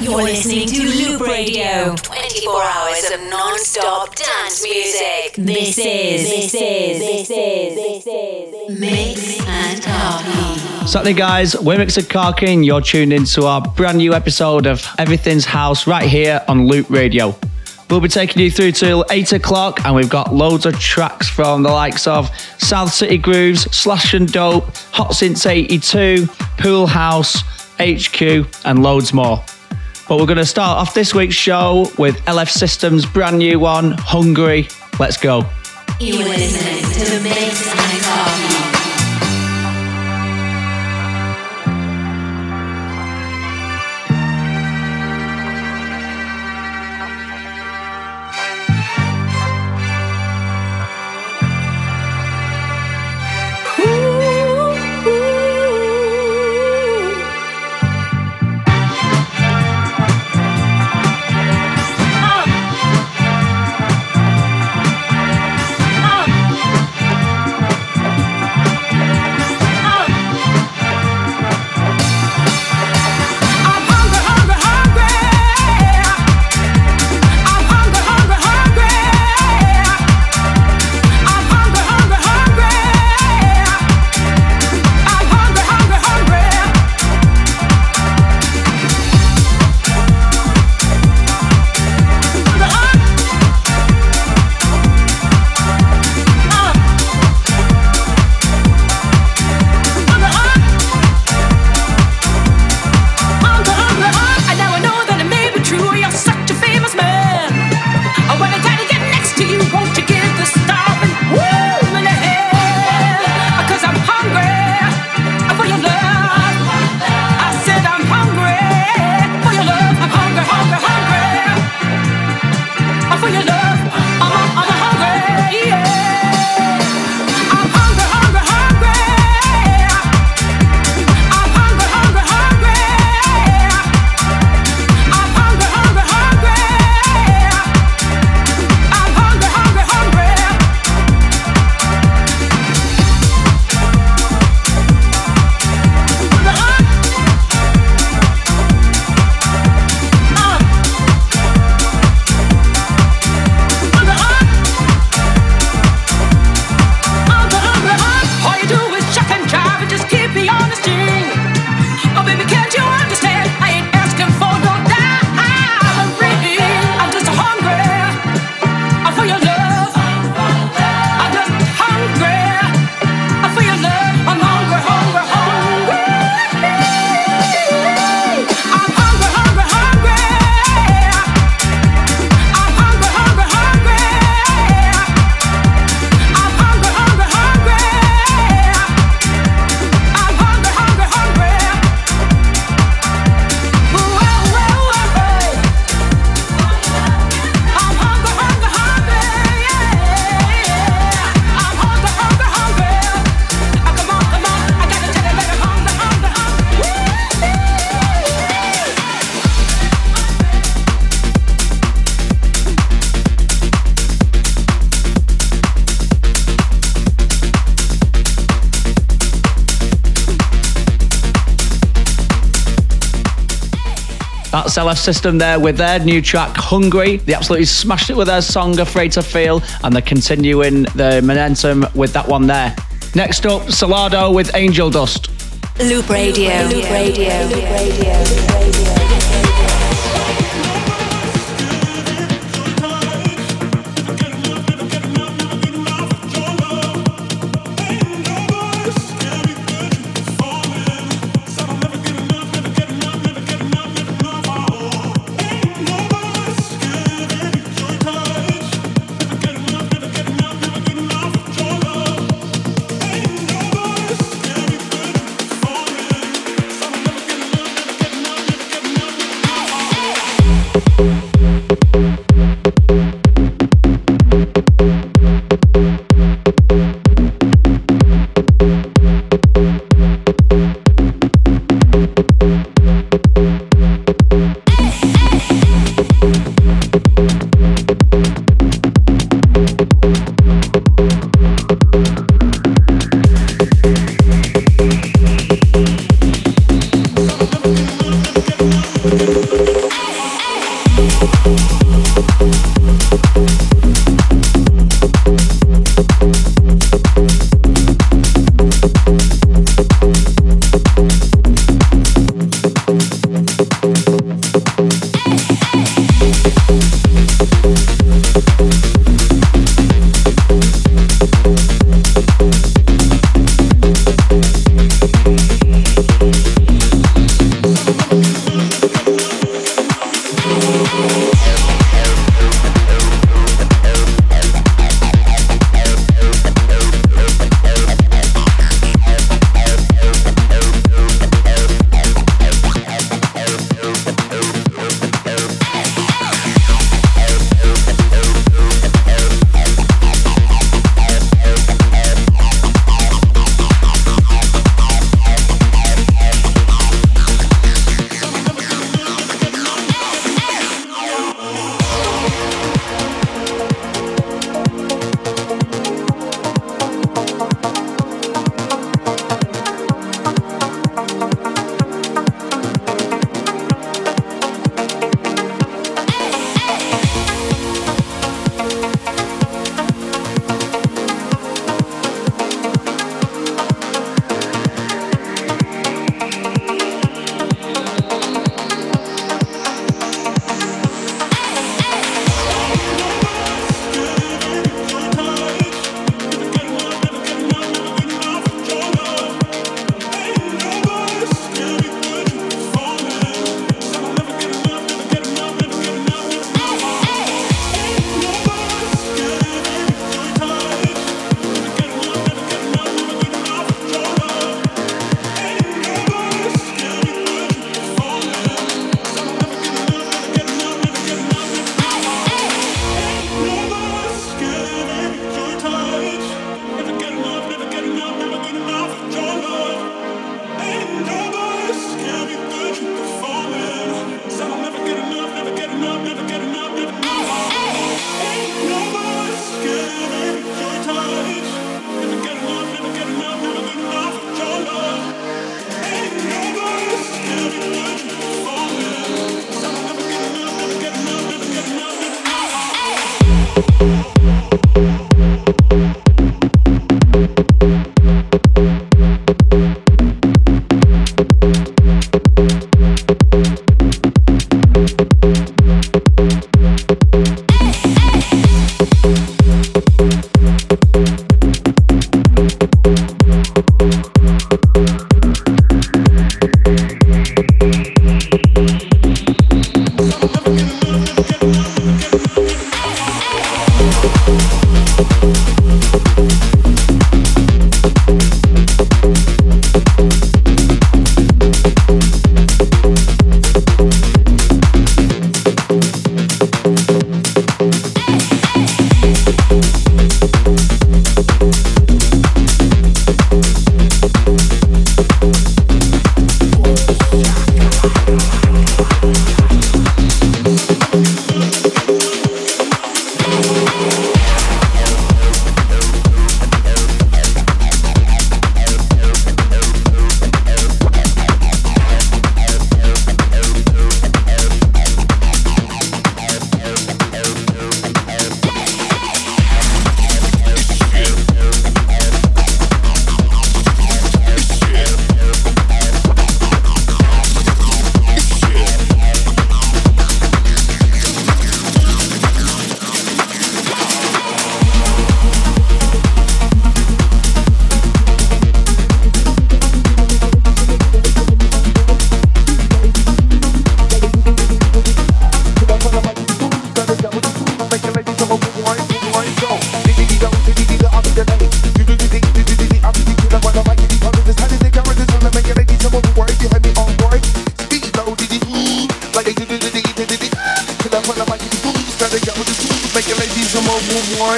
You're listening to Loop Radio. 24 hours of non-stop dance music. This is, this is, this is, this is Mix and Carkey. Certainly, guys, we're Mix and Carkey, you're tuned into our brand new episode of Everything's House right here on Loop Radio. We'll be taking you through till 8 o'clock, and we've got loads of tracks from the likes of South City Grooves, Slash and Dope, Hot Since 82, Pool House, HQ, and loads more. But we're going to start off this week's show with LF System's brand new one, Hungry. Let's go. You're listening to Mix That's LF System there with their new track Hungry. They absolutely smashed it with their song Afraid to Feel, and they're continuing the momentum with that one there. Next up, Solardo with Angel Dust. Loop Radio. Loop Radio. Loop Radio.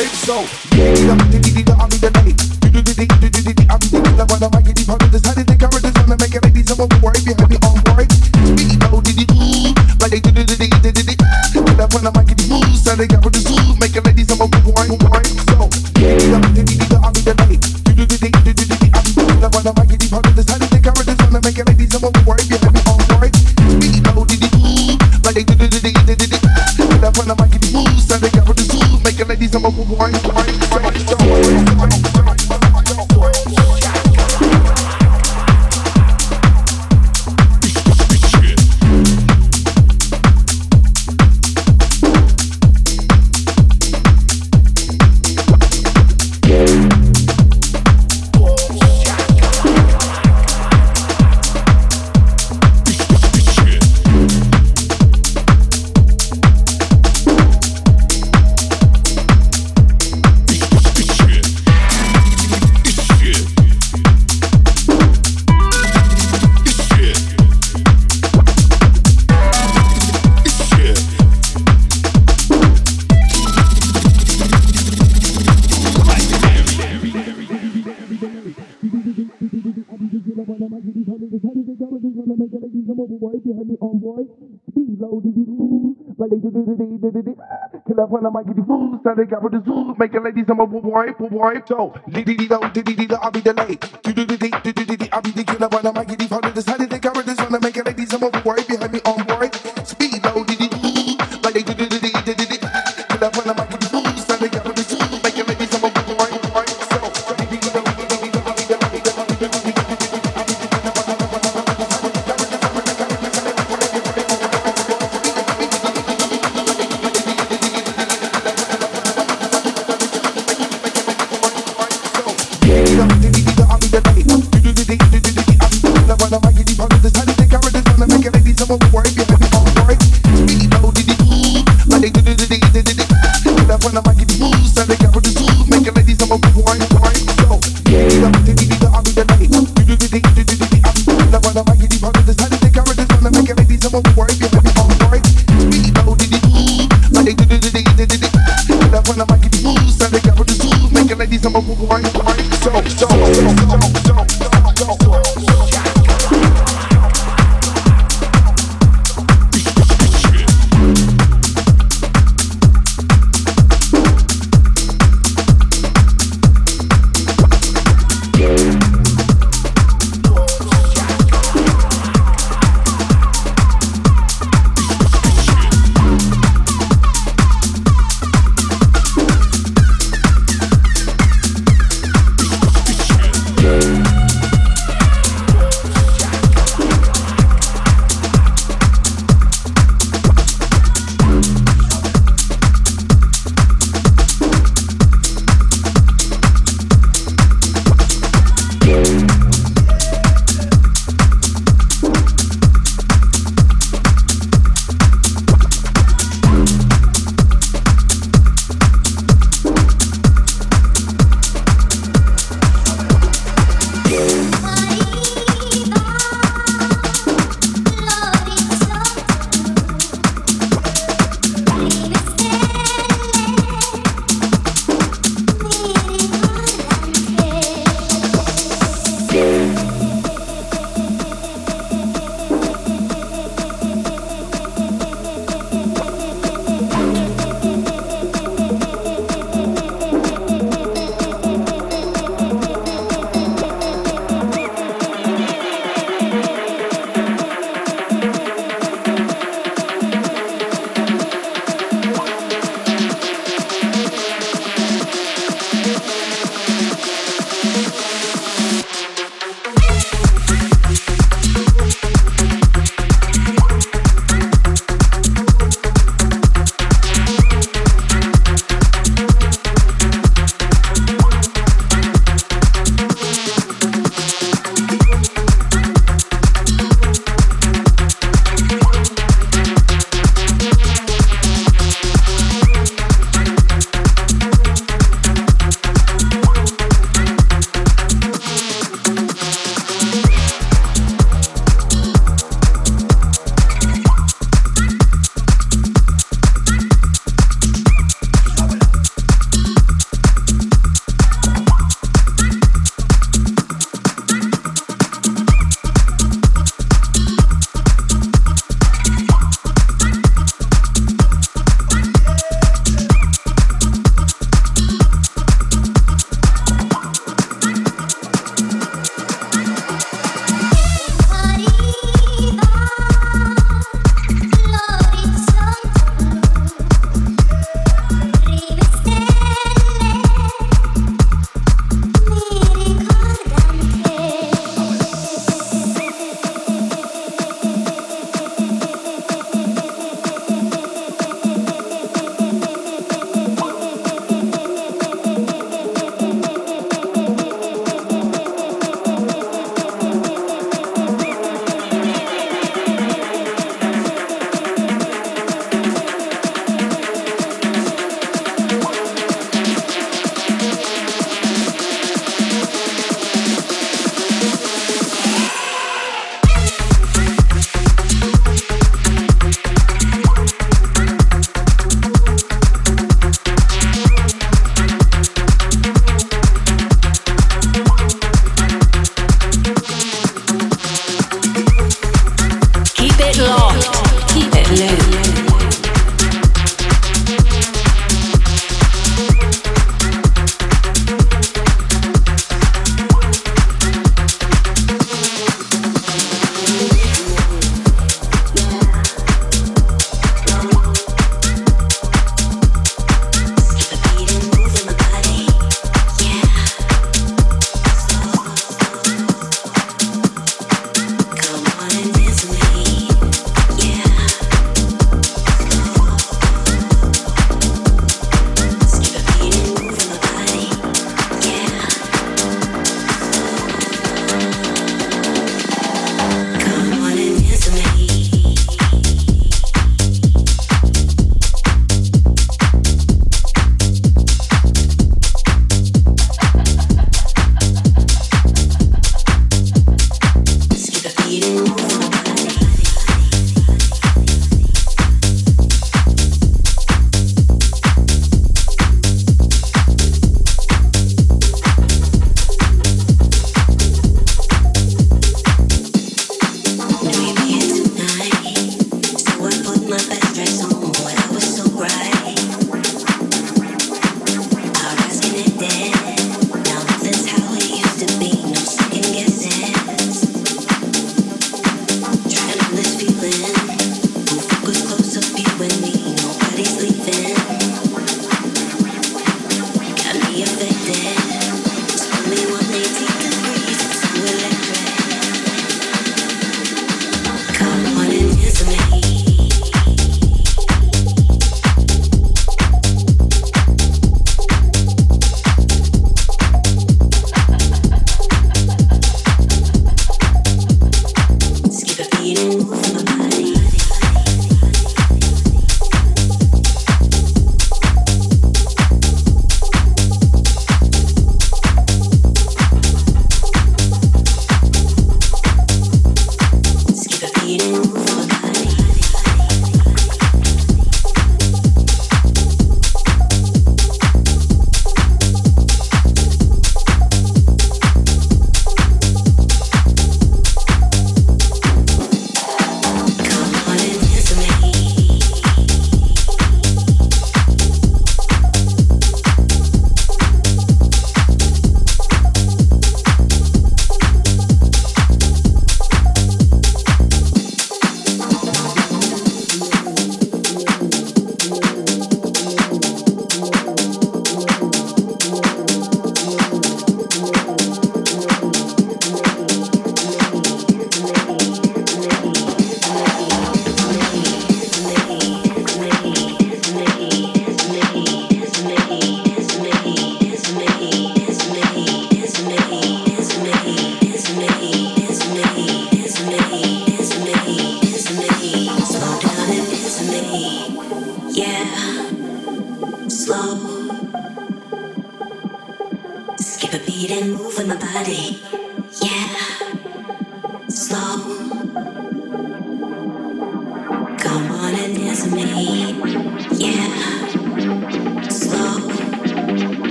right, so. yeah. diddy. Kill up on the mic, diddy fool. Sunday got with the zoo. Making ladies, I'm a boy, boy, boy. So, diddy, diddy, diddy, I'll be the late. Diddy, diddy, diddy, I'll be the killer on the mic, diddy. Follow the side do the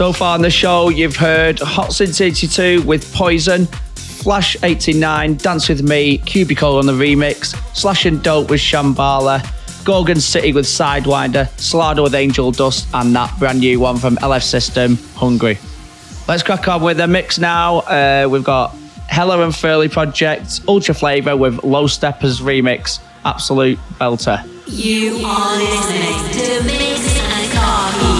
So far on the show, you've heard Hot Since 82 with Poison, Flash 89, Dance With Me, Cubicle on the remix, Slash and Dope with Shambhala, Gorgon City with Sidewinder, Solardo with Angel Dust, and that brand new one from LF System, Hungry. Let's crack on with the mix now. Uh, we've got Heller and Farley Project, Ultra Flava with Low Steppers remix, absolute belter. You are listening to Mix and Coffee.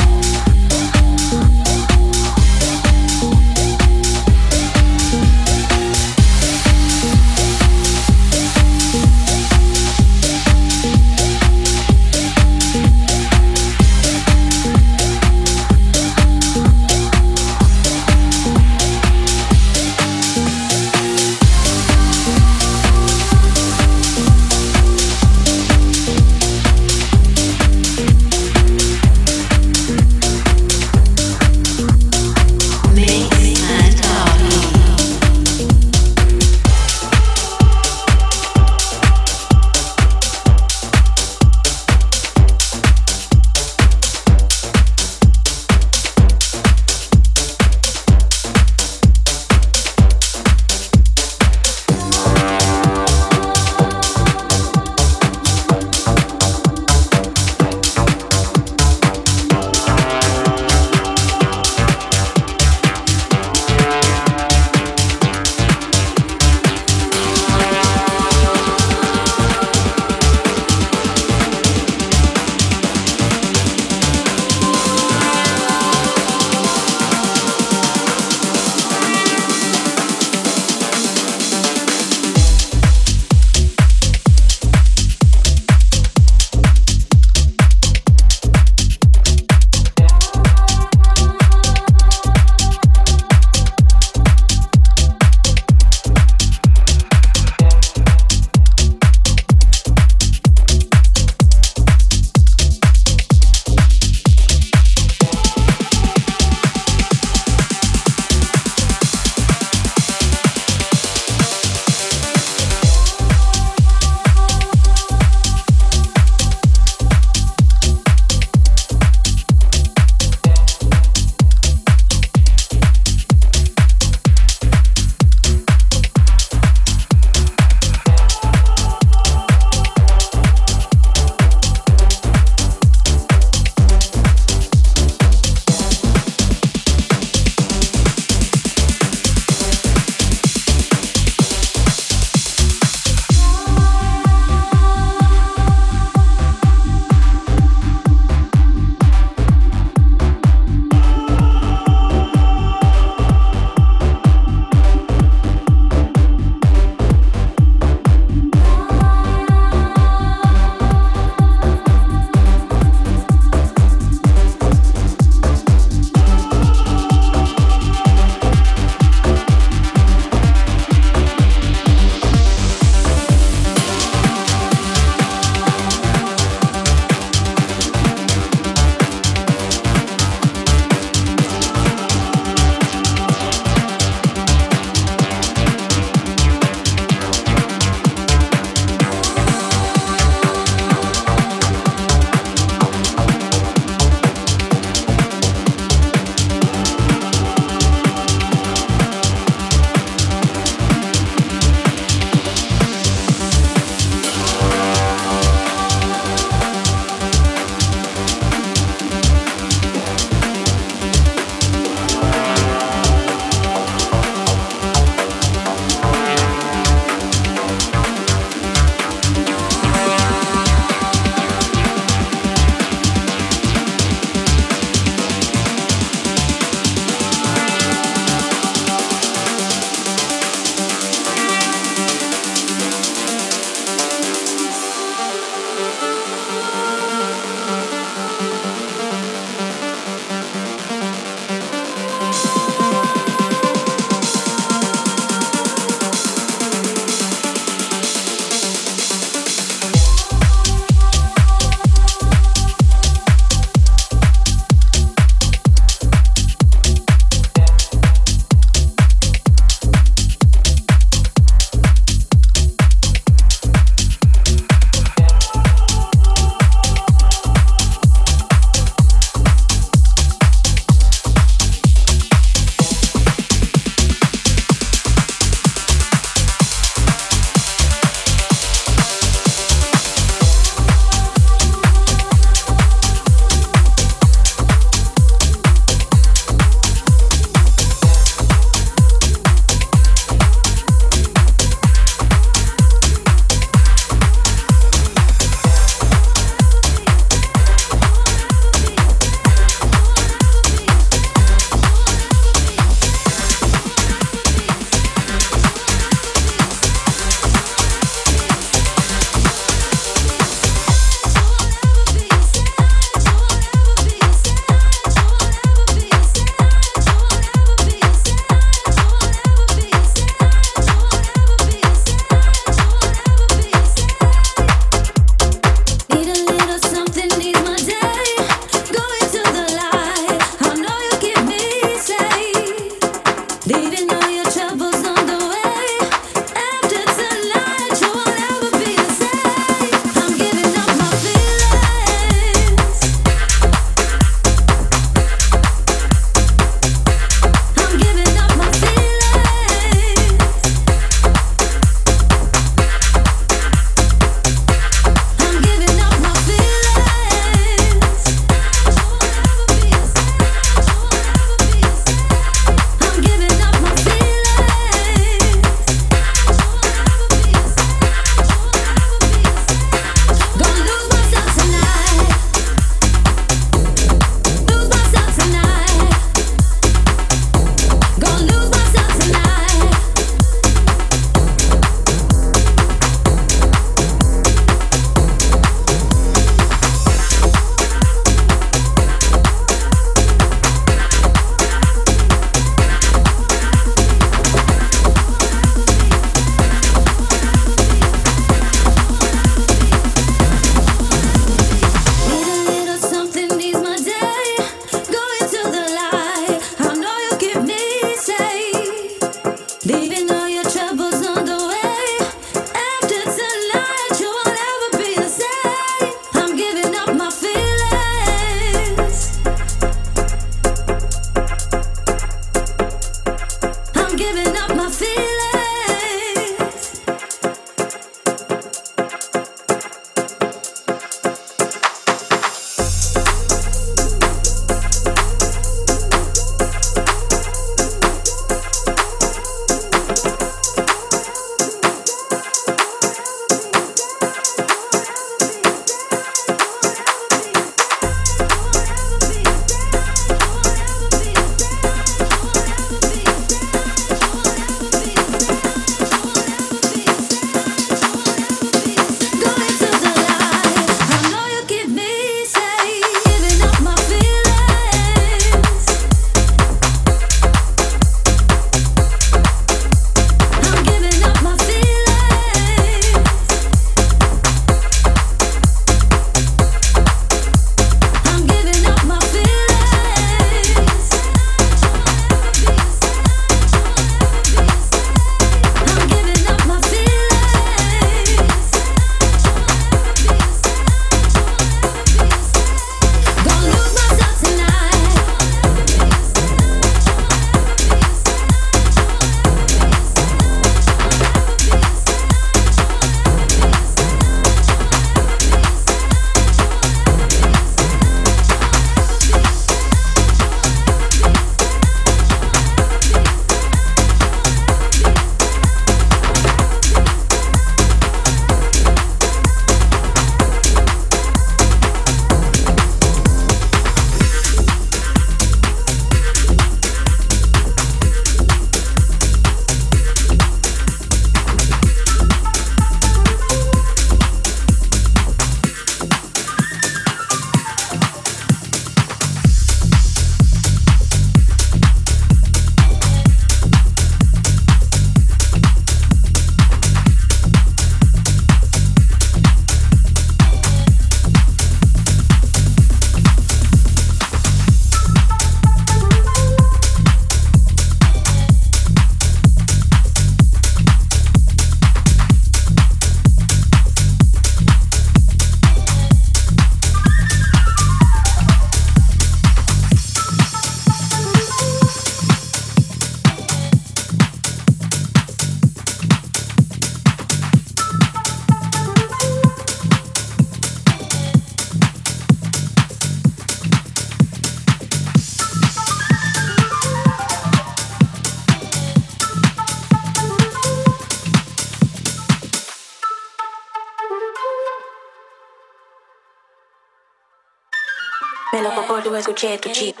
Escuché tu chip.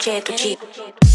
Escuché tu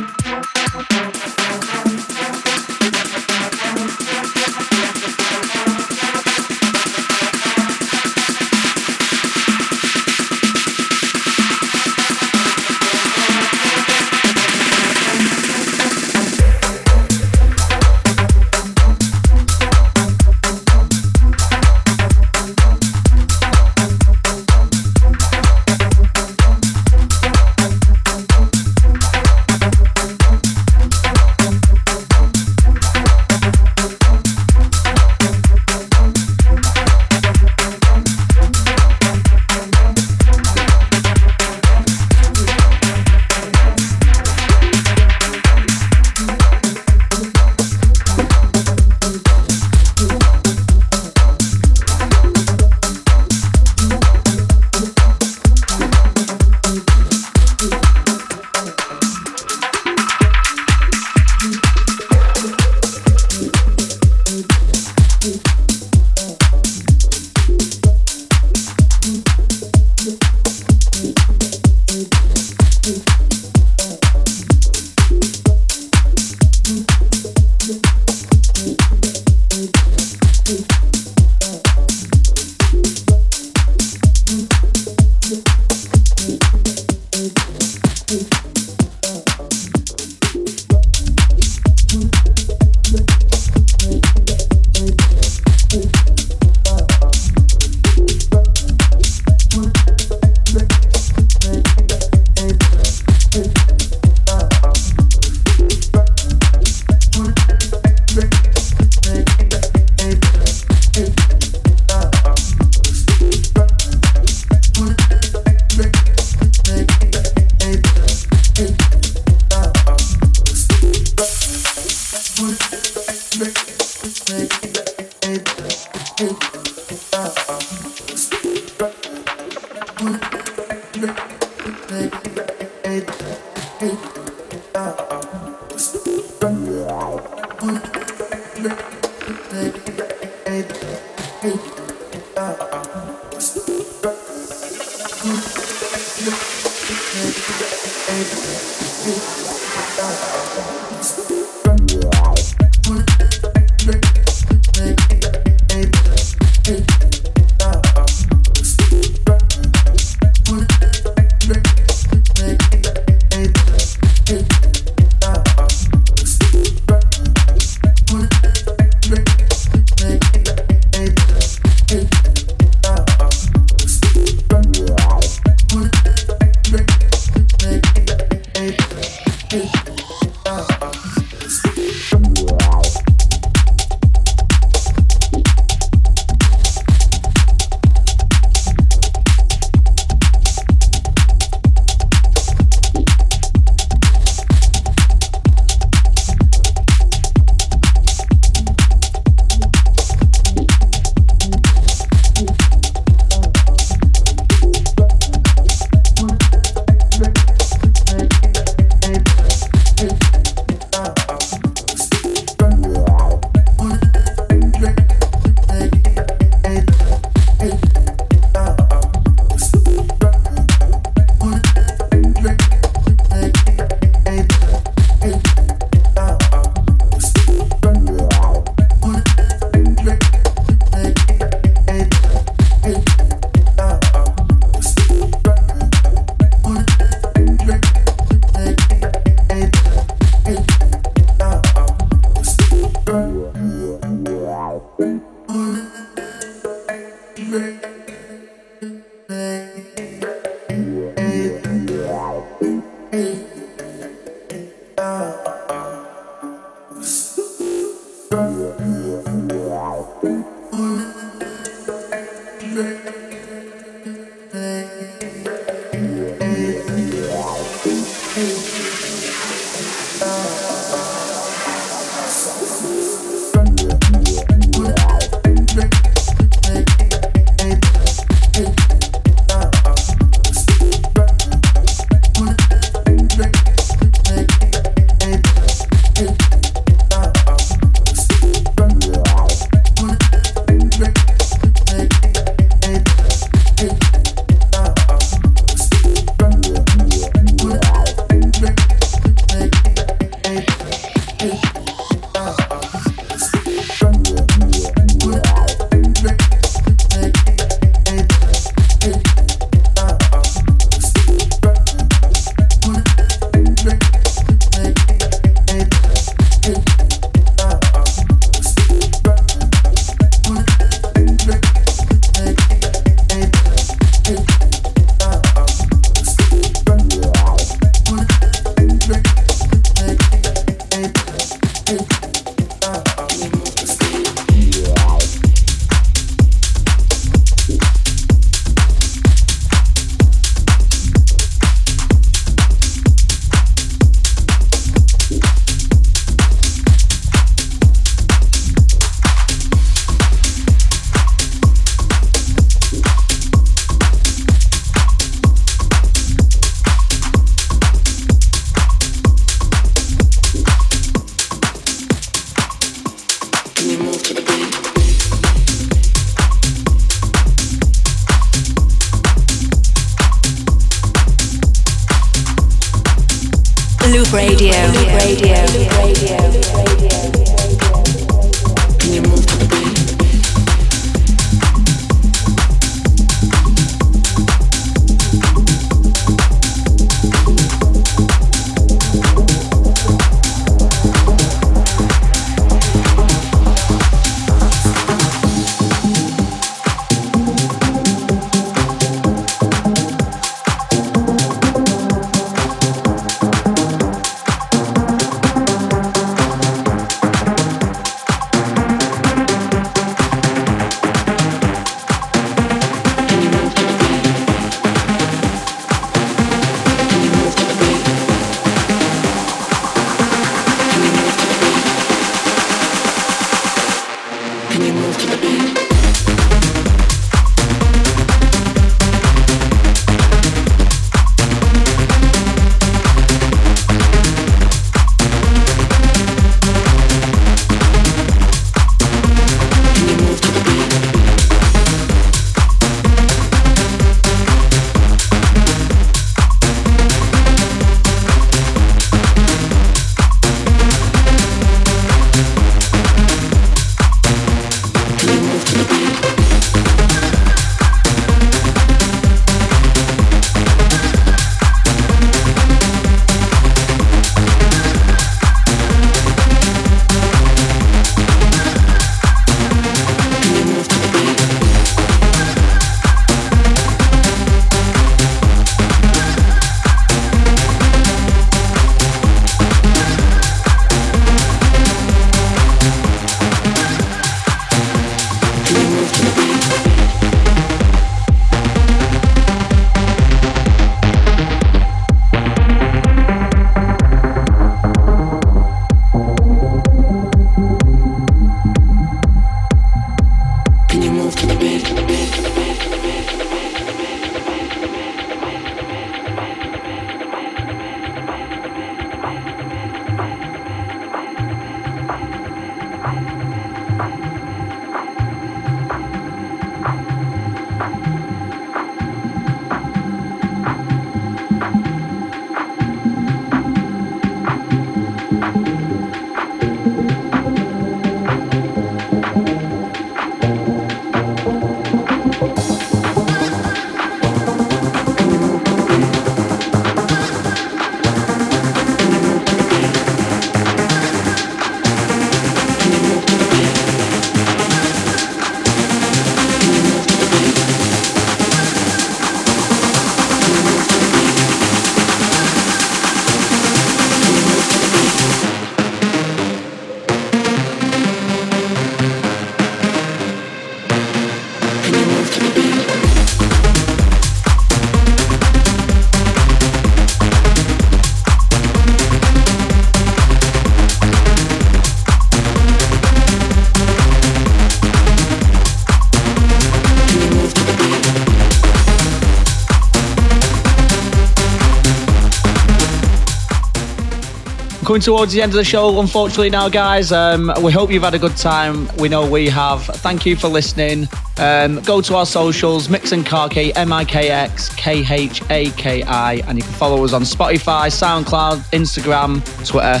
Coming towards the end of the show, unfortunately, now, guys. Um, we hope you've had a good time. We know we have. Thank you for listening. Um, go to our socials, Mix and Khaki, M I K X K H A K I, and you can follow us on Spotify, SoundCloud, Instagram, Twitter.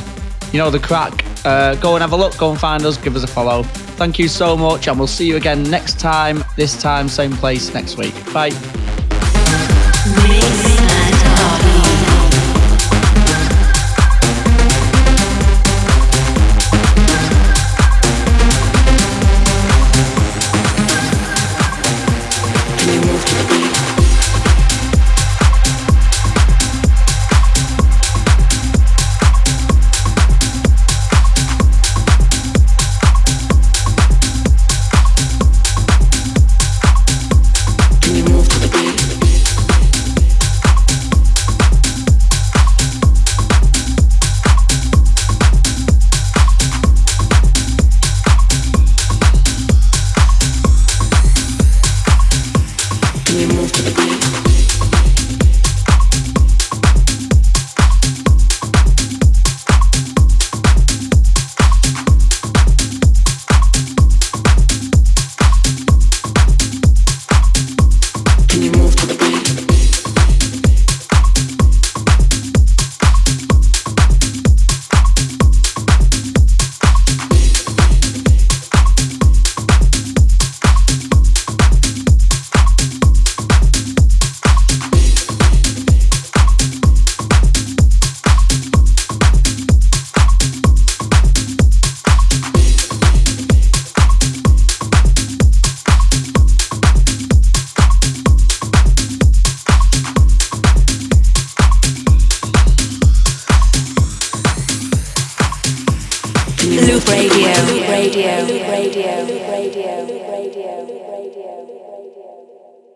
You know the crack. Uh, go and have a look, go and find us, give us a follow. Thank you so much, and we'll see you again next time, this time, same place next week. Bye.